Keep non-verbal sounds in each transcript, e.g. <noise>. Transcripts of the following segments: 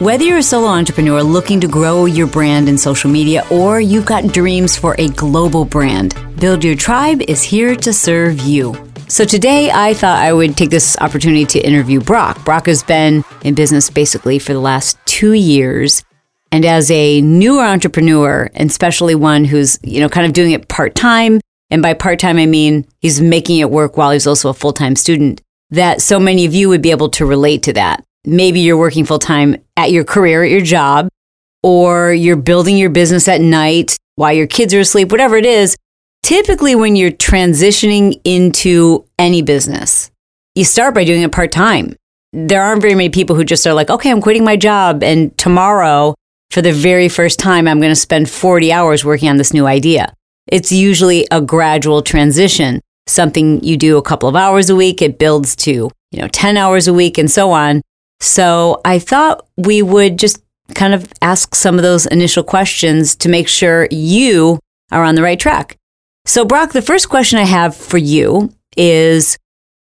Whether you're a solo entrepreneur looking to grow your brand in social media or you've got dreams for a global brand, Build Your Tribe is here to serve you. So today I thought I would take this opportunity to interview Brock. Brock has been in business basically for the last two years. And as a newer entrepreneur, and especially one who's, you know, kind of doing it part time, and by part time I mean he's making it work while he's also a full time student, that so many of you would be able to relate to that maybe you're working full time at your career, at your job, or you're building your business at night while your kids are asleep, whatever it is. Typically, when you're transitioning into any business, you start by doing it part time. There aren't very many people who just are like, okay, I'm quitting my job, and tomorrow, for the very first time, I'm going to spend 40 hours working on this new idea. It's usually a gradual transition, something you do a couple of hours a week, it builds to, you know, 10 hours a week and so on. So I thought we would just kind of ask some of those initial questions to make sure you are on the right track. So, Brock, the first question I have for you is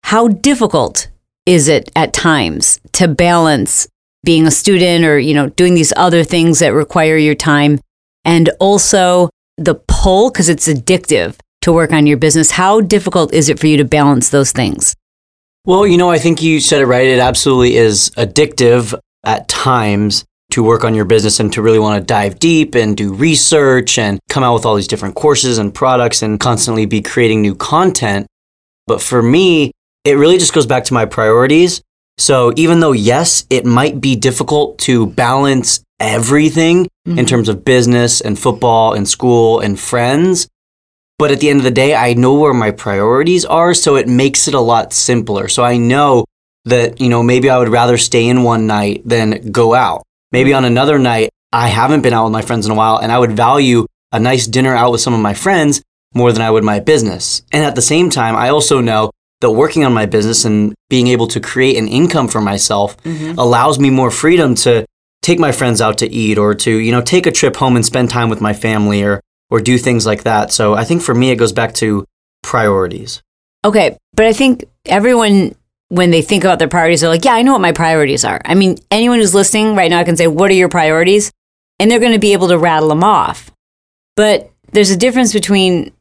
how difficult is it at times to balance being a student or, you know, doing these other things that require your time and also the pull because it's addictive to work on your business. How difficult is it for you to balance those things? Well, you know, I think you said it right. It absolutely is addictive at times to work on your business and to really want to dive deep and do research and come out with all these different courses and products and constantly be creating new content. But for me, it really just goes back to my priorities. So even though, yes, it might be difficult to balance everything mm-hmm. in terms of business and football and school and friends, but at the end of the day, I know where my priorities are, so it makes it a lot simpler. So I know that, you know, maybe I would rather stay in one night than go out. Maybe on another night, I haven't been out with my friends in a while and I would value a nice dinner out with some of my friends more than I would my business. And at the same time, I also know that working on my business and being able to create an income for myself mm-hmm. allows me more freedom to take my friends out to eat or to, you know, take a trip home and spend time with my family or or do things like that. So I think for me, it goes back to priorities. Okay. But I think everyone, when they think about their priorities, they're like, yeah, I know what my priorities are. I mean, anyone who's listening right now can say, what are your priorities? And they're going to be able to rattle them off. But there's a difference between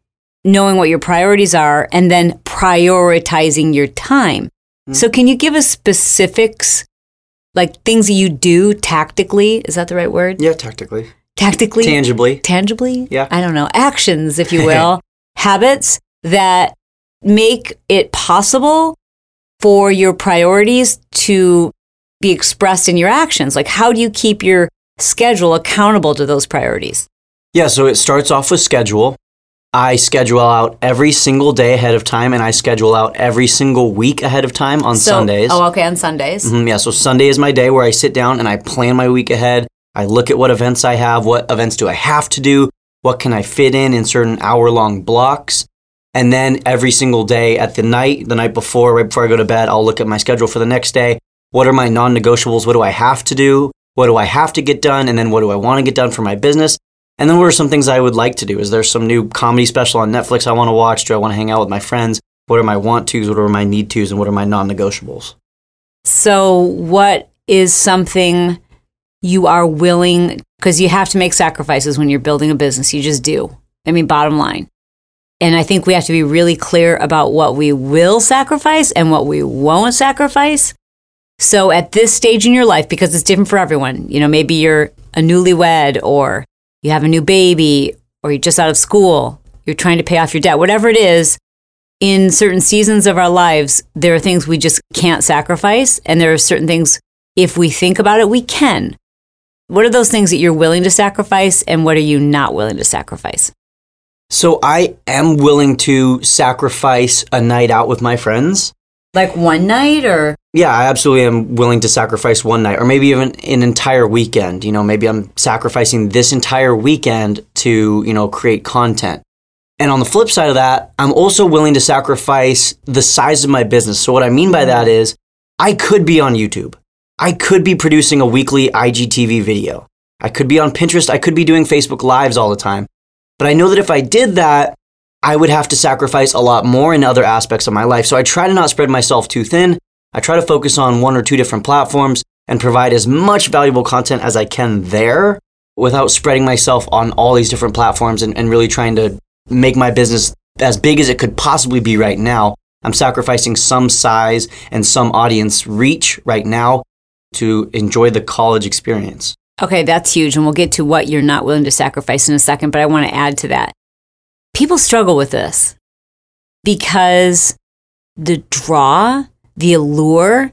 knowing what your priorities are and then prioritizing your time. Mm-hmm. So, can you give us specifics, like things that you do tactically? Is that the right word? Yeah, tactically tactically, tangibly, tangibly, yeah, I don't know, actions, if you <laughs> will, habits that make it possible for your priorities to be expressed in your actions. Like, how do you keep your schedule accountable to those priorities? Yeah, so it starts off with schedule. I schedule out every single day ahead of time, and I schedule out every single week ahead of time on so, Sundays. Oh, okay, on Sundays. Mm-hmm, yeah, so Sunday is my day where I sit down and I plan my week ahead. I look at what events I have, what events do I have to do, what can I fit in in certain hour long blocks. And then every single day at the night, the night before, right before I go to bed, I'll look at my schedule for the next day. What are my non negotiables? What do I have to do? What do I have to get done? And then what do I want to get done for my business? And then what are some things I would like to do? Is there some new comedy special on Netflix I want to watch? Do I want to hang out with my friends? What are my want tos? What are my need tos? And what are my non negotiables? So, what is something you are willing, because you have to make sacrifices when you're building a business. You just do. I mean, bottom line. And I think we have to be really clear about what we will sacrifice and what we won't sacrifice. So at this stage in your life, because it's different for everyone, you know, maybe you're a newlywed or you have a new baby or you're just out of school, you're trying to pay off your debt, whatever it is, in certain seasons of our lives, there are things we just can't sacrifice. And there are certain things, if we think about it, we can. What are those things that you're willing to sacrifice and what are you not willing to sacrifice? So I am willing to sacrifice a night out with my friends. Like one night or? Yeah, I absolutely am willing to sacrifice one night or maybe even an entire weekend. You know, maybe I'm sacrificing this entire weekend to, you know, create content. And on the flip side of that, I'm also willing to sacrifice the size of my business. So what I mean by that is I could be on YouTube. I could be producing a weekly IGTV video. I could be on Pinterest. I could be doing Facebook Lives all the time. But I know that if I did that, I would have to sacrifice a lot more in other aspects of my life. So I try to not spread myself too thin. I try to focus on one or two different platforms and provide as much valuable content as I can there without spreading myself on all these different platforms and, and really trying to make my business as big as it could possibly be right now. I'm sacrificing some size and some audience reach right now to enjoy the college experience. Okay, that's huge. And we'll get to what you're not willing to sacrifice in a second, but I want to add to that people struggle with this because the draw, the allure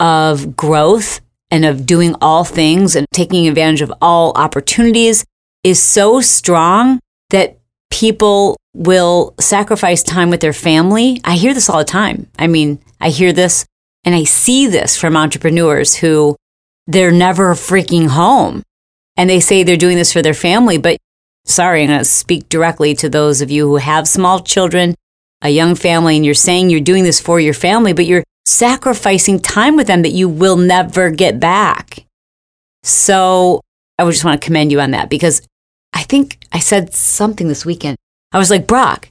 of growth and of doing all things and taking advantage of all opportunities is so strong that people will sacrifice time with their family. I hear this all the time. I mean, I hear this and I see this from entrepreneurs who they're never freaking home. And they say they're doing this for their family, but sorry, I'm going to speak directly to those of you who have small children, a young family, and you're saying you're doing this for your family, but you're sacrificing time with them that you will never get back. So I just want to commend you on that because I think I said something this weekend. I was like, Brock,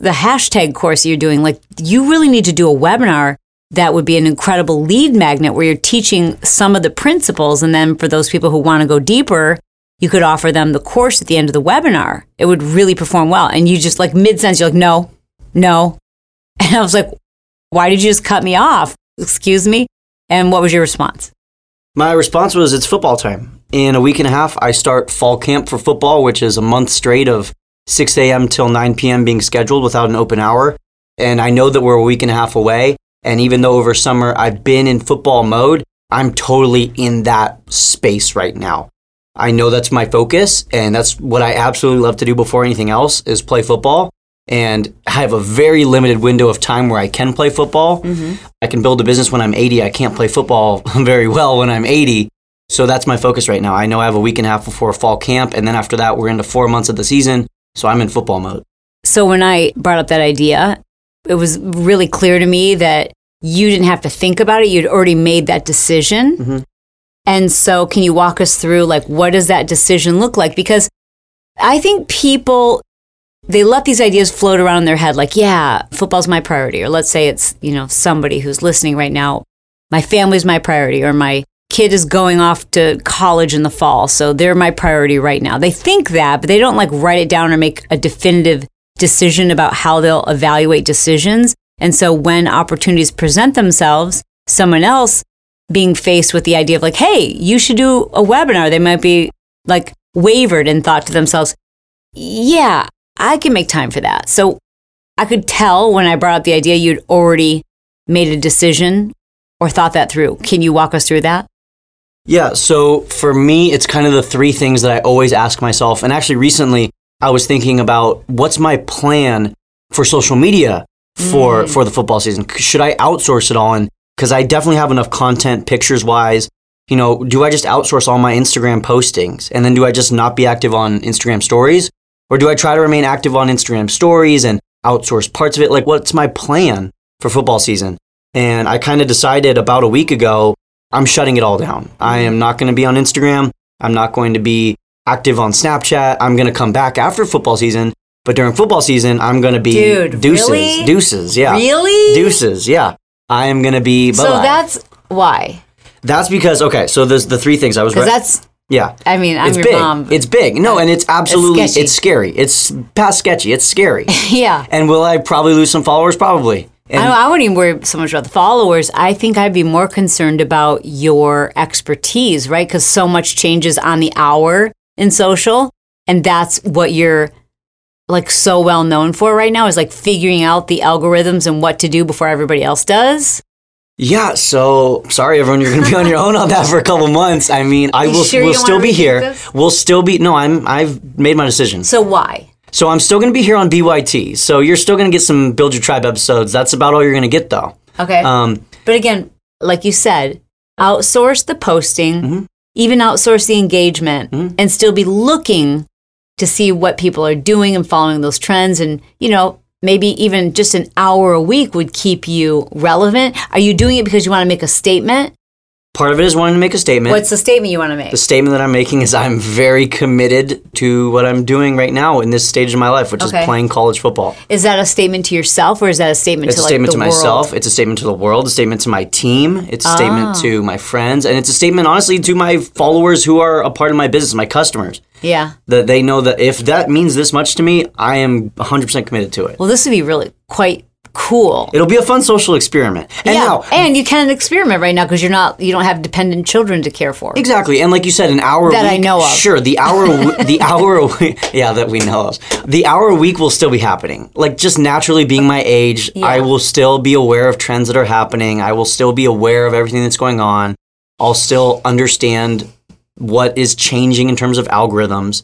the hashtag course you're doing, like, you really need to do a webinar that would be an incredible lead magnet where you're teaching some of the principles. And then for those people who want to go deeper, you could offer them the course at the end of the webinar. It would really perform well. And you just like mid sentence, you're like, no, no. <laughs> And I was like, why did you just cut me off? Excuse me. And what was your response? My response was, it's football time. In a week and a half, I start fall camp for football, which is a month straight of 6 a.m. till 9 p.m. being scheduled without an open hour. And I know that we're a week and a half away. And even though over summer I've been in football mode, I'm totally in that space right now. I know that's my focus and that's what I absolutely love to do before anything else is play football. And I have a very limited window of time where I can play football. Mm-hmm. I can build a business when I'm 80. I can't play football <laughs> very well when I'm 80. So that's my focus right now. I know I have a week and a half before fall camp. And then after that, we're into four months of the season. So I'm in football mode. So when I brought up that idea, it was really clear to me that you didn't have to think about it. You'd already made that decision. Mm-hmm. And so, can you walk us through, like, what does that decision look like? Because I think people, they let these ideas float around in their head, like, yeah, football's my priority. Or let's say it's, you know, somebody who's listening right now, my family's my priority, or my kid is going off to college in the fall. So they're my priority right now. They think that, but they don't like write it down or make a definitive decision about how they'll evaluate decisions. And so when opportunities present themselves, someone else being faced with the idea of like, hey, you should do a webinar, they might be like wavered and thought to themselves, yeah, I can make time for that. So I could tell when I brought up the idea you'd already made a decision or thought that through. Can you walk us through that? Yeah, so for me, it's kind of the three things that I always ask myself. And actually, recently, I was thinking about what's my plan for social media for mm. for the football season? Should I outsource it all? And because I definitely have enough content, pictures wise. You know, do I just outsource all my Instagram postings and then do I just not be active on Instagram stories? Or do I try to remain active on Instagram stories and outsource parts of it? Like, what's my plan for football season? And I kind of decided about a week ago, I'm shutting it all down. I am not going to be on Instagram. I'm not going to be active on Snapchat. I'm going to come back after football season but during football season, I'm going to be Dude, deuces. Really? Deuces, yeah. Really? Deuces, yeah. I am going to be. So that's why. That's because okay. So there's the three things I was. Because re- that's. Yeah. I mean, I'm it's your big. mom. It's big. No, and it's absolutely it's, it's, scary. It's past sketchy. It's scary. <laughs> yeah. And will I probably lose some followers? Probably. And I, I wouldn't even worry so much about the followers. I think I'd be more concerned about your expertise, right? Because so much changes on the hour in social, and that's what you're like so well known for right now is like figuring out the algorithms and what to do before everybody else does. Yeah, so sorry everyone, you're going to be on your own on that for a couple months. I mean, I will sure we'll still be here. This? We'll still be No, I'm I've made my decision. So why? So I'm still going to be here on BYT. So you're still going to get some Build Your Tribe episodes. That's about all you're going to get though. Okay. Um, but again, like you said, outsource the posting, Mhm. Even outsource the engagement, Mhm. and still be looking to see what people are doing and following those trends. And, you know, maybe even just an hour a week would keep you relevant. Are you doing it because you want to make a statement? Part of it is wanting to make a statement. What's the statement you want to make? the statement that I'm making is I'm very committed to what I'm doing right now in this stage of my life, which Okay. is playing college football. Is that a statement to yourself or is that a statement It's to a like statement to world? myself. It's a statement to the world. A statement to my team. It's a statement Ah. to my friends, and it's a statement, honestly, to my followers who are a part of my business, my customers. Yeah. That they know that if that means this much to me, I am 100% committed to it. Well, this would be really quite cool. It'll be a fun social experiment. And yeah, now, and you can experiment right now because you're not you don't have dependent children to care for. Exactly, and like you said, an hour a That I know of. Sure, the hour, <laughs> the hour, a week, yeah, that we know of. The hour a week will still be happening. Like just naturally being my age, I will still be aware of trends that are happening. I will still be aware of everything that's going on. I'll still understand what is changing in terms of algorithms,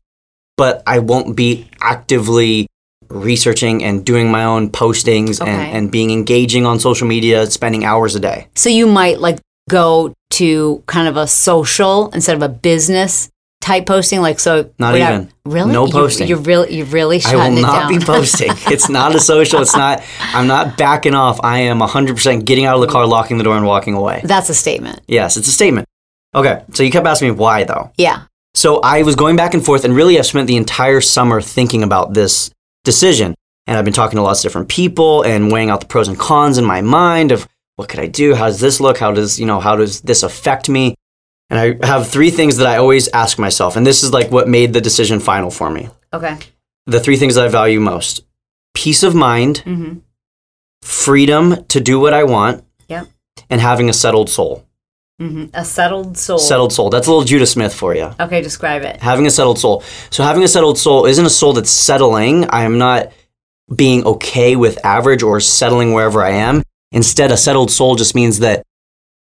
but I won't be actively researching and doing my own postings Okay. and, and being engaging on social media, spending hours a day. So you might like go to kind of a social instead of a business type posting. Like so, Not even. really No You- posting. You're, really you're really I will not down. be <laughs> posting. It's not a social. It's not. I'm not backing off. I am 100% getting out of the car, locking the door, and walking away. That's a statement. Yes, it's a statement. Okay, so you kept asking me why though. Yeah. So I was going back and forth, and really, I've spent the entire summer thinking about this decision. And I've been talking to lots of different people and weighing out the pros and cons in my mind of what could I do? How does this look? How does you know? How does this affect me? And I have three things that I always ask myself, and this is like what made the decision final for me. Okay. The three things that I value most: peace of mind, Mm-hmm. freedom to do what I want, Yep. and having a settled soul. Mm-hmm. A settled soul. Settled soul. That's a little Judah Smith for you. Okay, describe it. Having a settled soul. So having a settled soul isn't a soul that's settling. I am not being okay with average or settling wherever I am. Instead, a settled soul just means that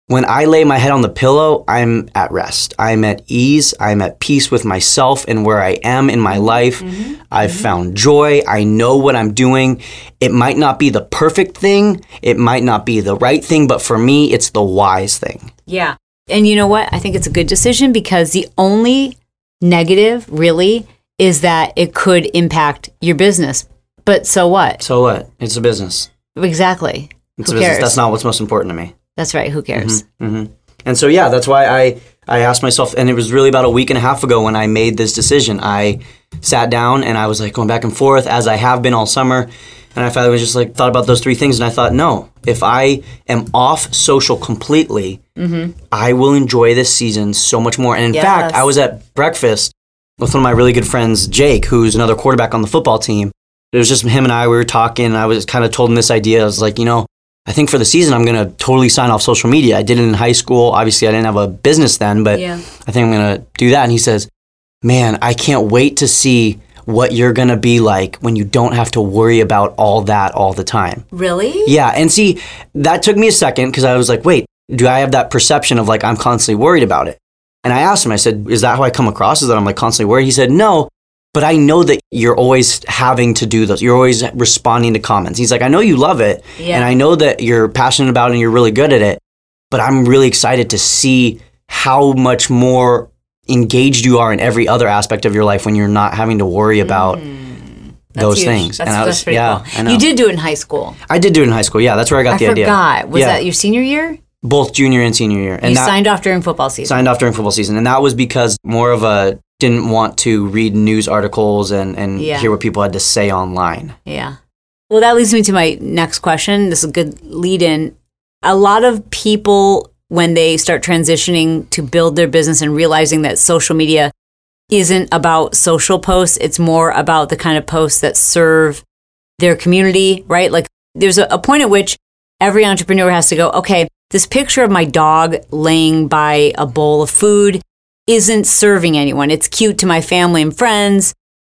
when I lay my head on the pillow, I'm at rest. I'm at ease. I'm at peace with myself and where I am in my life. Mm-hmm. Mm-hmm. I've found joy. I know what I'm doing. It might not be the perfect thing. It might not be the right thing, but for me, it's the wise thing. Yeah. And you know what? I think it's a good decision because the only negative really is that it could impact your business. But so what? So what? It's a business. Exactly. It's Who a business. cares? That's not what's most important to me. That's right. Who cares? hmm And so, yeah, that's why I, I asked myself, and it was really about a week and a half ago when I made this decision. I sat down and I was like going back and forth as I have been all summer. And I finally was just like, thought about those three things. And I thought, no, if I am off social completely, I will enjoy this season so much more. And in fact, I was at breakfast with one of my really good friends, Jake, who's another quarterback on the football team. It was just him and I, we were talking. And I was kind of told him this idea. I was like, you know, I think for the season, I'm going to totally sign off social media. I did it in high school. Obviously, I didn't have a business then, but Yeah. I think I'm going to do that. And he says, Man, I can't wait to see what you're going to be like when you don't have to worry about all that all the time. Really? Yeah. And see, that took me a second because I was like, Wait, do I have that perception of like I'm constantly worried about it? And I asked him, I said, Is that how I come across? Is that I'm like constantly worried? He said, No, but I know that you're always having to do those. You're always responding to comments. He's like, I know you love it. Yeah. And I know that you're passionate about it and you're really good at it. But I'm really excited to see how much more engaged you are in every other aspect of your life when you're not having to worry about mm. That's those huge. things. That's, and I was, pretty yeah, cool. I. You did do it in high school. I did do it in high school. Yeah, that's where I got I the idea. forgot. Was Yeah. that your senior year? Both junior and senior year. And you that, signed off during football season. signed off during football season. And that was because more of a didn't want to read news articles and, and Yeah. hear what people had to say online. Yeah. Well, that leads me to my next question. This is a good lead in. A lot of people, when they start transitioning to build their business and realizing that social media isn't about social posts, it's more about the kind of posts that serve their community, right? Like there's a, a point at which every entrepreneur has to go, okay, this picture of my dog laying by a bowl of food isn't serving anyone. It's cute to my family and friends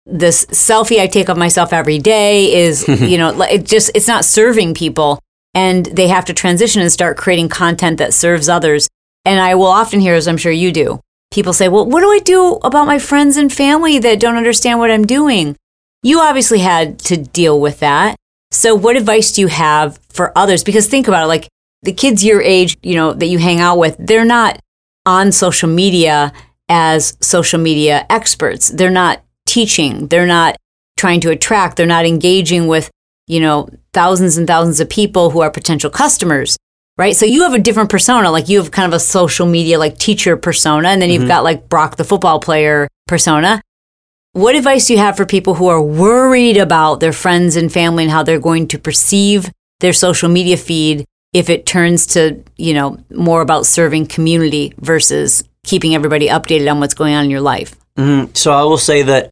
this selfie I take of myself every day is, <laughs> you know, it just, it's not serving people. And they have to transition and start creating content that serves others. And I will often hear, as I'm sure you do, people say, well, what do I do about my friends and family that don't understand what I'm doing? You obviously had to deal with that. So, what advice do you have for others? Because think about it like, the kids your age, you know, that you hang out with, they're not on social media as social media experts. They're not teaching. They're not trying to attract. They're not engaging with, you know, thousands and thousands of people who are potential customers. Right. So you have a different persona. Like you have kind of a social media like teacher persona. And then you've mm-hmm. got like Brock, the football player persona. What advice do you have for people who are worried about their friends and family and how they're going to perceive their social media feed if it turns to, you know, more about serving community versus keeping everybody updated on what's going on in your life? Mhm. So I will say that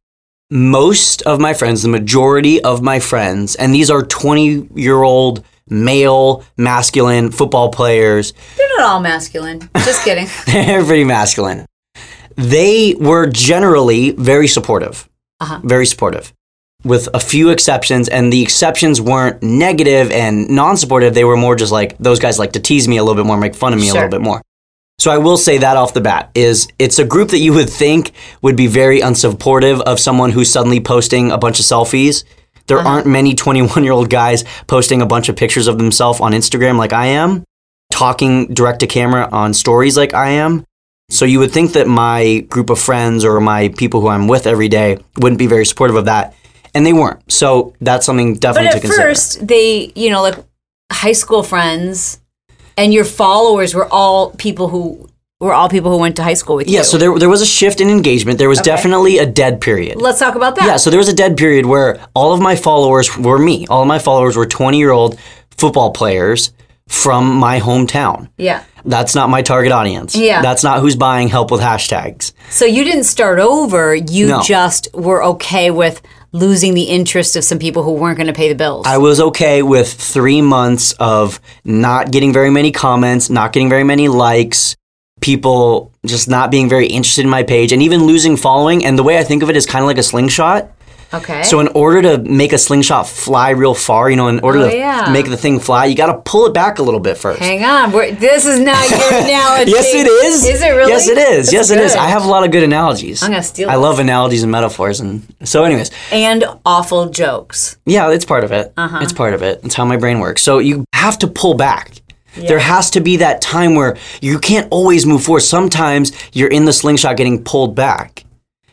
most of my friends, the majority of my friends, and these are 20 year old male, masculine football players, They're not all masculine. Just kidding. <laughs> they're pretty masculine. They were generally very supportive. Uh-huh. Very supportive. With a few exceptions, and the exceptions weren't negative and non supportive. They were more just like, those guys like to tease me a little bit more, make fun of me a little bit more. So I will say that off the bat is it's a group that you would think would be very unsupportive of someone who's suddenly posting a bunch of selfies. There uh-huh. aren't many 21 year old guys posting a bunch of pictures of themselves on Instagram like I am, talking direct to camera on stories like I am. So you would think that my group of friends or my people who I'm with every day wouldn't be very supportive of that. And they weren't. So that's something But definitely to at consider. first, they, you know, like high school friends and your followers were all people who were all people who went to high school with you. yeah, so there, there was a shift in engagement. There was definitely a dead period. Let's talk about that. Yeah, so there was a dead period where all of my followers were me. All of my followers were 20 year old football players from my hometown. Yeah. That's not my target audience. Yeah. That's not who's buying help with hashtags. So you didn't start over. You No. just were okay with losing the interest of some people who weren't going to pay the bills. I was okay with three months of not getting very many comments, not getting very many likes, people just not being very interested in my page, and even losing following. And the way I think of it is kind of like a slingshot. Okay. So in order to make a slingshot fly real far, you know, in order Oh, to yeah. make the thing fly, you got to pull it back a little bit first. Hang on. We're, this is not your <laughs> analogy. Yes, it is. Is it really? Yes, it is. That's yes, it is. I have a lot of good analogies. I'm gonna steal I this. love analogies and metaphors, and so, anyways, And awful jokes. yeah, it's part of it. Uh-huh. It's part of it. It's how my brain works. So you have to pull back. Yeah. There has to be that time where you can't always move forward. Sometimes you're in the slingshot getting pulled back.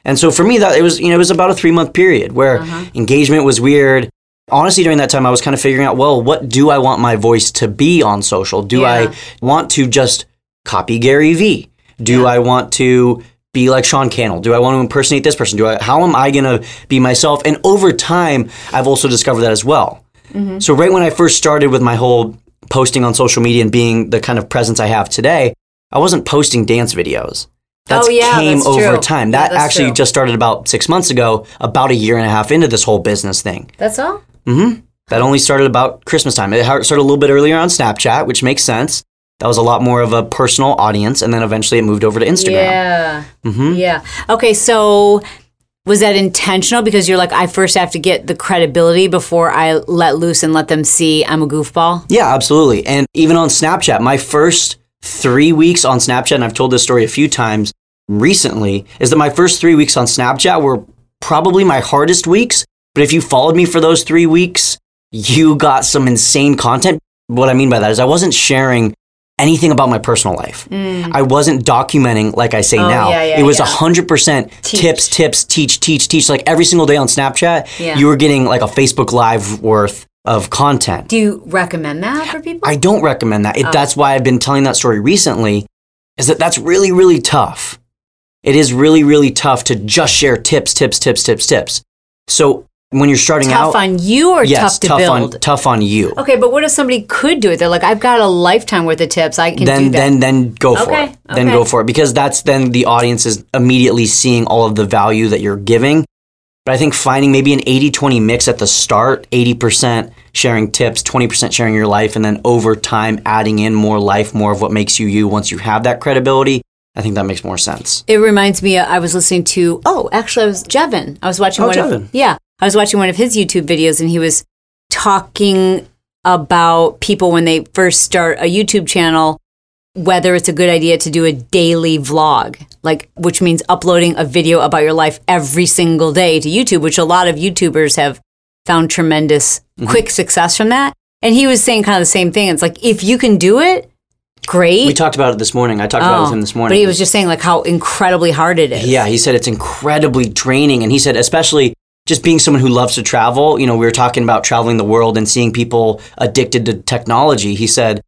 And so for me, that it was you know it was about a three month period where Uh-huh. engagement was weird. Honestly, during that time, I was kind of figuring out, well, what do I want my voice to be on social? Do Yeah. I want to just copy Gary Vee? Do I want to be like Sean Cannell? Do I want to impersonate this person? Do I? How am I going to be myself? And over time, I've also discovered that as well. Mm-hmm. So right when I first started with my whole posting on social media and being the kind of presence I have today, I wasn't posting dance videos. That Oh, yeah, came that's over true. time. That that's actually true. just started about six months ago, about a year and a half into this whole business thing. That's all. Mhm. That only started about Christmas time. It started a little bit earlier on Snapchat, which makes sense. That was a lot more of a personal audience, and then eventually it moved over to Instagram. Yeah. Mm-hmm. Yeah. Okay. So was that intentional? Because you're like, I first have to get the credibility before I let loose and let them see I'm a goofball. Yeah, absolutely. And even on Snapchat, my first three weeks on Snapchat, and I've told this story a few times recently, is that my first three weeks on Snapchat were probably my hardest weeks. But if you followed me for those three weeks, you got some insane content. What I mean by that is I wasn't sharing anything about my personal life. I wasn't documenting like I say Mm. Oh, now. yeah, yeah, it was yeah. 100% Teach. tips, tips, teach, teach, teach. Like every single day on Snapchat, you were getting like a Facebook Live worth of content. Do you recommend that for people? I don't recommend that. It, Oh. That's why I've been telling that story recently. Is that that's really really tough. It is really really tough to just share tips, tips, tips, tips, tips. So when you're starting tough out, tough on you or yes, tough to tough build? on tough on you. Okay, but what if somebody could do it? They're like, I've got a lifetime worth of tips. I can do Then that. then then go for Okay, it. Then go for it because that's then the audience is immediately seeing all of the value that you're giving. But I think finding maybe an 80-20 mix at the start, 80% sharing tips, 20% sharing your life and then over time adding in more life, more of what makes you you once you have that credibility, I think that makes more sense. It reminds me. uh, I was listening to. Oh, actually, I was Jevin. I was watching Oh, one Jevin. of. Yeah, I was watching one of his YouTube videos, and he was talking about people when they first start a YouTube channel, whether it's a good idea to do a daily vlog, like which means uploading a video about your life every single day to YouTube, which a lot of YouTubers have found tremendous quick success from that. And he was saying kind of the same thing. It's like if you can do it, great. We talked about it this morning. I talked about it with him this morning. But he was just saying like how incredibly hard it is. Yeah, he said it's incredibly draining. And he said, especially just being someone who loves to travel, you know, we were talking about traveling the world and seeing people addicted to technology. He said,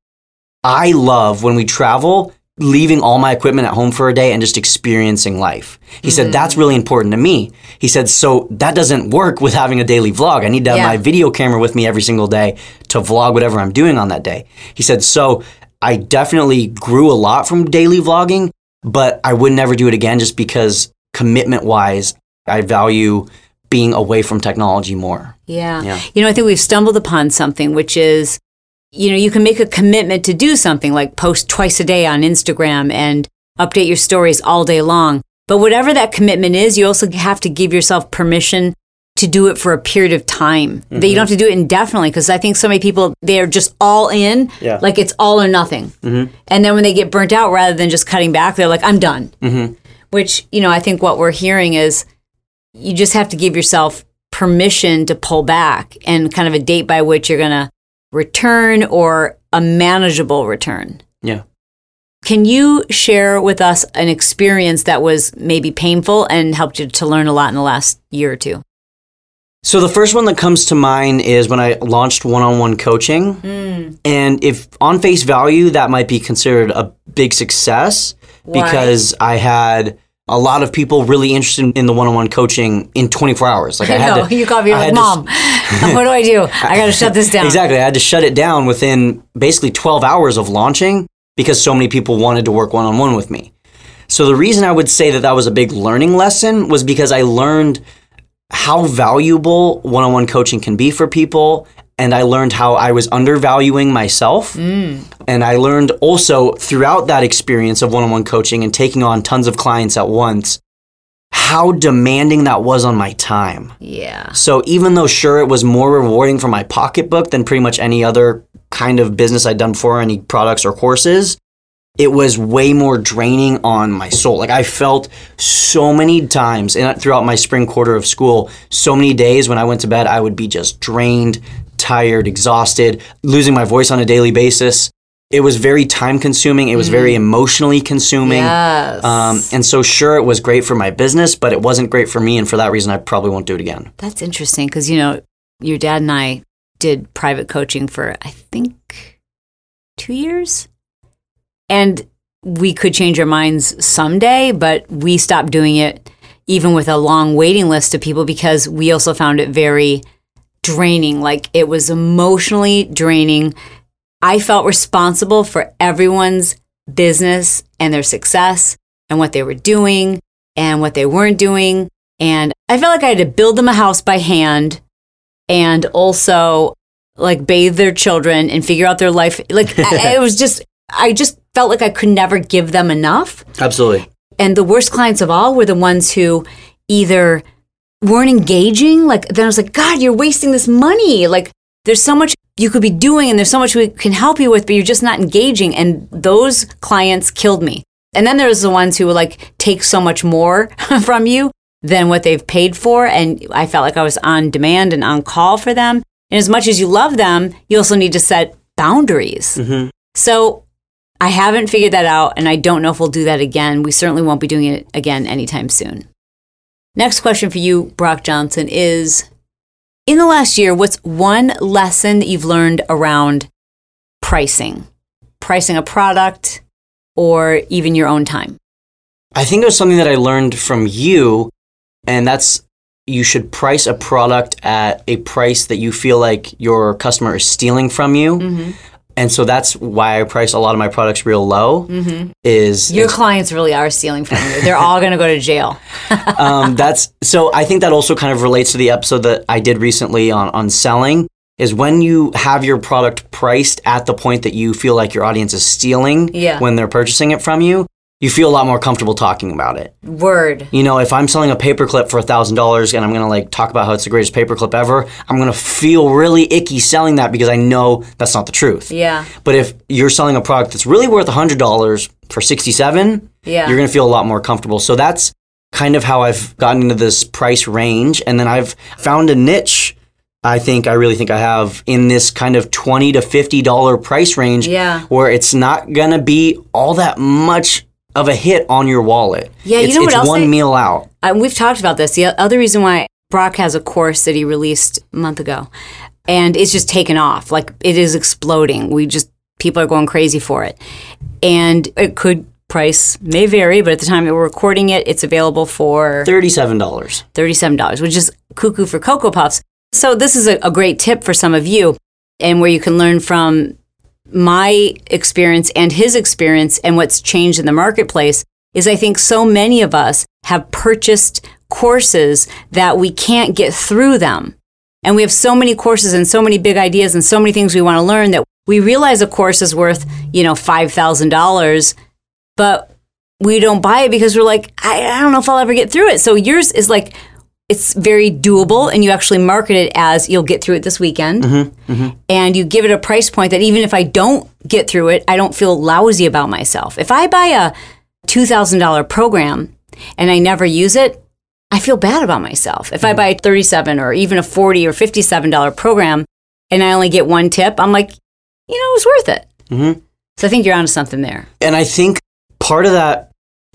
I love when we travel, leaving all my equipment at home for a day and just experiencing life. He said, Mm. that's really important to me. He said, so that doesn't work with having a daily vlog. I need to have Yeah. my video camera with me every single day to vlog whatever I'm doing on that day. He said, so I definitely grew a lot from daily vlogging, but I would never do it again just because commitment wise, I value being away from technology more. Yeah. Yeah. You know, I think we've stumbled upon something which is, you know, you can make a commitment to do something like post twice a day on Instagram and update your stories all day long. But whatever that commitment is, you also have to give yourself permission to do it for a period of time. That you don't have to do it indefinitely because I think so many people they're just all in, Yeah. like it's all or nothing. And then when they get burnt out, rather than just cutting back, they're like, "I'm done." Which you know, I think what we're hearing is you just have to give yourself permission to pull back and kind of a date by which you're going to return or a manageable return. Yeah. Can you share with us an experience that was maybe painful and helped you to learn a lot in the last year or two? So the first one that comes to mind is when I launched one-on-one coaching. Hmm. And if on face value that might be considered a big success Why? because I had a lot of people really interested in the one-on-one coaching in 24 hours. Like I, <laughs> I had know. to you called me like, had to- Mom, <laughs> what do I do? I got to shut this down. Exactly. I had to shut it down within basically 12 hours of launching because so many people wanted to work one on one with me. So the reason I would say that that was a big learning lesson was because I learned how valuable one on one coaching can be for people. And I learned how I was undervaluing myself. Mm. And I learned also throughout that experience of one on one coaching and taking on tons of clients at once how demanding that was on my time. Yeah. So even though sure it was more rewarding for my pocketbook than pretty much any other kind of business I'd done for any products or courses, it was way more draining on my soul. Like I felt so many times in, throughout my spring quarter of school, so many days when I went to bed, I would be just drained, tired, exhausted, losing my voice on a daily basis. It was very time consuming. It was very emotionally consuming. Yes. Um, and so, sure, it was great for my business, but it wasn't great for me. And for that reason, I probably won't do it again. That's interesting because, you know, your dad and I did private coaching for, I think, two years. And we could change our minds someday, but we stopped doing it even with a long waiting list of people because we also found it very draining. Like it was emotionally draining. I felt responsible for everyone's business and their success and what they were doing and what they weren't doing. And I felt like I had to build them a house by hand and also like bathe their children and figure out their life. Like <laughs> I, it was just, I just felt like I could never give them enough. Absolutely. And the worst clients of all were the ones who either weren't engaging. Like, then I was like, God, you're wasting this money. Like, there's so much you could be doing and there's so much we can help you with, but you're just not engaging. And those clients killed me. And then there's the ones who were like take so much more <laughs> from you than what they've paid for. And I felt like I was on demand and on call for them. And as much as you love them, you also need to set boundaries. Mm-hmm. So I haven't figured that out, and I don't know if we'll do that again. We certainly won't be doing it again anytime soon. Next question for you, Brock Johnson, is In the last year, what's one lesson that you've learned around pricing? Pricing a product or even your own time? I think it was something that I learned from you, and that's you should price a product at a price that you feel like your customer is stealing from you. Mm-hmm. And so that's why I price a lot of my products real low. Is Your clients really are stealing from you. They're all going to go to jail. <laughs> um, that's so I think that also kind of relates to the episode that I did recently on on selling is when you have your product priced at the point that you feel like your audience is stealing Yeah. when they're purchasing it from you, you feel a lot more comfortable talking about it. Word. You know, if I'm selling a paperclip for thousand dollars and I'm gonna like talk about how it's the greatest paperclip ever, I'm gonna feel really icky selling that because I know that's not the truth. Yeah. But if you're selling a product that's really worth hundred dollars for sixty-seven, Yeah. you're gonna feel a lot more comfortable. So that's kind of how I've gotten into this price range, and then I've found a niche I think I really think I have in this kind of twenty to fifty dollar price range. Yeah. Where it's not gonna be all that much of a hit on your wallet. Yeah, you it's, know what it's else one I- meal out. Uh, we've talked about this. The other reason why Brock has a course that he released a month ago, and it's just taken off. Like it is exploding. We just people are going crazy for it, and it could price may vary, but at the time that we're recording it, it's available for Thirty-seven dollars. thirty-seven dollars, which is cuckoo for cocoa puffs. So this is a, a great tip for some of you, and where you can learn from my experience and his experience and what's changed in the marketplace is I think so many of us have purchased courses that we can't get through them. And we have so many courses and so many big ideas and so many things we want to learn that we realize a course is worth, you know, $5,000, but we don't buy it because we're like, I, I don't know if I'll ever get through it. So yours is like, it's very doable and you actually market it as you'll get through it this weekend mm-hmm, mm-hmm. and you give it a price point that even if I don't get through it, I don't feel lousy about myself. If I buy a $2,000 program and I never use it, I feel bad about myself. If I mm-hmm. buy a 37 or even a 40 or $57 program and I only get one tip, I'm like, you know, it was worth it. Mm-hmm. So I think you're onto something there. And I think part of that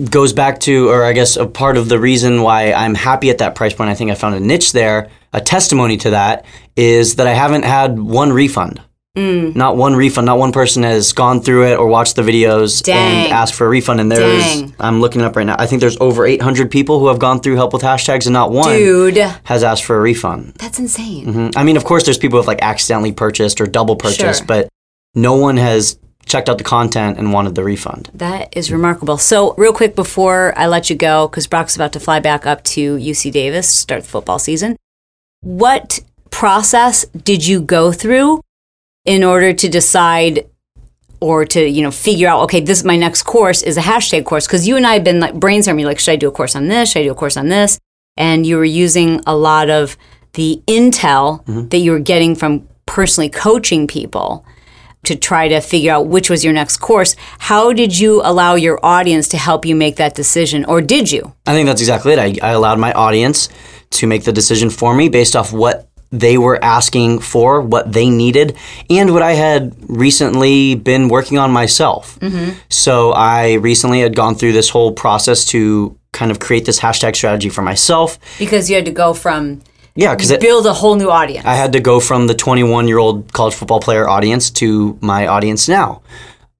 goes back to, or I guess a part of the reason why I'm happy at that price point, I think I found a niche there, a testimony to that, is that I haven't had one refund. Mm. Not one refund, not one person has gone through it or watched the videos Dang. and asked for a refund. And there's, Dang. I'm looking it up right now, I think there's over 800 people who have gone through help with hashtags and not one Dude, has asked for a refund. that's insane. Mhm. I mean, of course, there's people who have like accidentally purchased or double purchased, Sure. but no one has checked out the content and wanted the refund. That is remarkable. So, real quick before I let you go, because Brock's about to fly back up to UC Davis, start the football season. What process did you go through in order to decide or to you know figure out okay this is my next course is a hashtag course because you and i have been like brainstorming like should i do a course on this should i do a course on this and you were using a lot of the intel mm-hmm. that you were getting from personally coaching people to try to figure out which was your next course how did you allow your audience to help you make that decision or did you I think that's exactly it. I, I allowed my audience to make the decision for me based off what they were asking for, what they needed, and what I had recently been working on myself. Mm-hmm. So I recently had gone through this whole process to kind of create this hashtag strategy for myself. because you had to go from Yeah, because build a whole new audience I had to go from the 21 year old college football player audience to my audience now.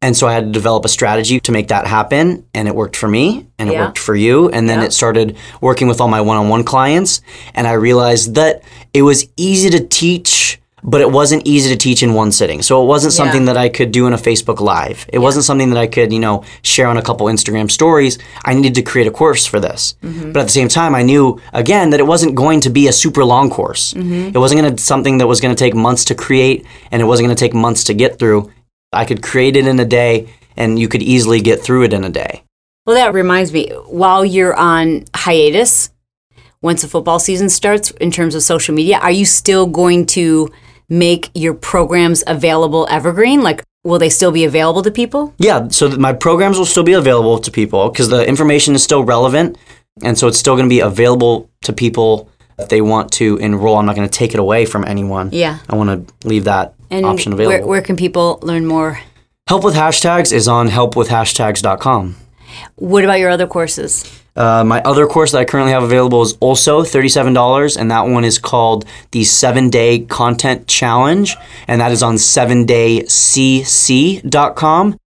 And so I had to develop a strategy to make that happen. And it worked for me and it worked for you. And then Yeah. it started working with all my one on one clients. And I realized that it was easy to teach, but it wasn't easy to teach in one sitting. So it wasn't something Yeah. that I could do in a Facebook Live. It wasn't something that I could, you know, share on a couple Instagram stories. I needed to create a course for this. Mm-hmm. But at the same time, I knew again that it wasn't going to be a super long course. Mm-hmm. It wasn't going to something that was going to take months to create, and it wasn't going to take months to get through. I could create it in a day, and you could easily get through it in a day. Well, that reminds me, while you're on hiatus, once the football season starts in terms of social media, are you still going to make your programs available evergreen? Like, will they still be available to people? Yeah, so my programs will still be available to people because the information is still relevant, and so it's still going to be available to people if they want to enroll. I'm not going to take it away from anyone. Yeah. I want to leave that And option where, available. where can people learn more? Help with hashtags is on helpwithhashtags.com. What about your other courses? Uh, my other course that I currently have available is also $37, and that one is called the 7 Day Content Challenge, and that is on 7daycc.com.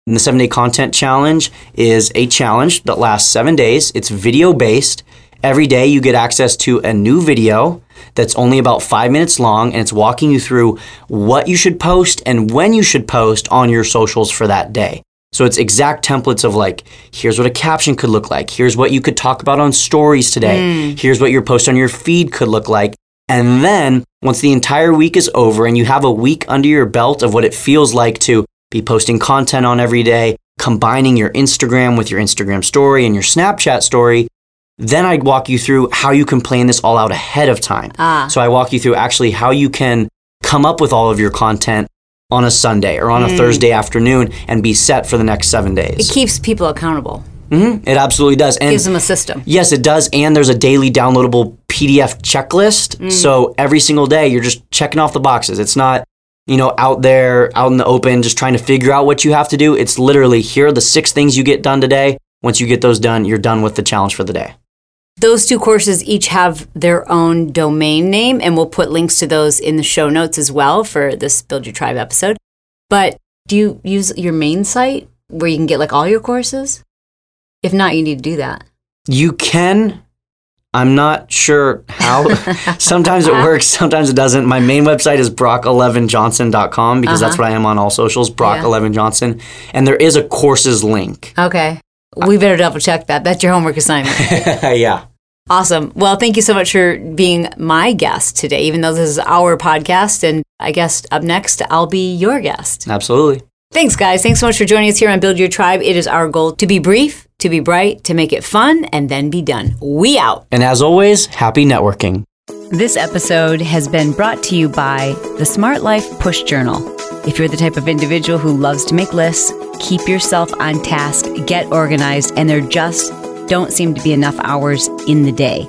And the 7 Day Content Challenge is a challenge that lasts seven days. It's video based. Every day you get access to a new video that's only about five minutes long, and it's walking you through what you should post and when you should post on your socials for that day. So it's exact templates of like, here's what a caption could look like. Here's what you could talk about on stories today. Here's what your post on your feed could look like. And then once the entire week is over and you have a week under your belt of what it feels like to be posting content on every day, combining your Instagram with your Instagram story and your Snapchat story, then I walk you through how you can plan this all out ahead of time. Ah. So I walk you through actually how you can come up with all of your content on a Sunday or on a Thursday afternoon and be set for the next seven days. It keeps people accountable. Mm-hmm. It absolutely does. And Gives them a system. Yes, it does. And there's a daily downloadable PDF checklist. Mm. So every single day, you're just checking off the boxes. It's not, you know, out there, out in the open, just trying to figure out what you have to do. It's literally here are the six things you get done today. Once you get those done, you're done with the challenge for the day. Those two courses each have their own domain name, and we'll put links to those in the show notes as well for this Build Your Tribe episode. But do you use your main site where you can get like all your courses? If not, you need to do that. You can. I'm not sure how. <laughs> sometimes it works, sometimes it doesn't. My main website is brock11johnson.com because that's Uh-huh. what I am on all socials, Brock11Johnson. And there is a courses link. Okay. We better double check that. That's your homework assignment. <laughs> yeah. Awesome. Well, thank you so much for being my guest today, even though this is our podcast. And I guess up next, I'll be your guest. Absolutely. Thanks, guys. Thanks so much for joining us here on Build Your Tribe. It is our goal to be brief, to be bright, to make it fun, and then be done. We out. And as always, happy networking. This episode has been brought to you by the Smart Life Push Journal. If you're the type of individual who loves to make lists, keep yourself on task, get organized, and they're just don't seem to be enough hours in the day.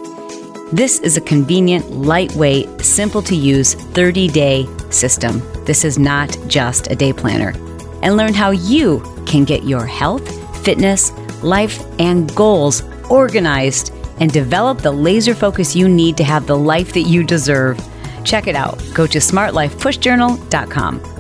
This is a convenient, lightweight, simple to use 30 day system. This is not just a day planner. And learn how you can get your health, fitness, life, and goals organized and develop the laser focus you need to have the life that you deserve. Check it out. Go to smartlifepushjournal.com.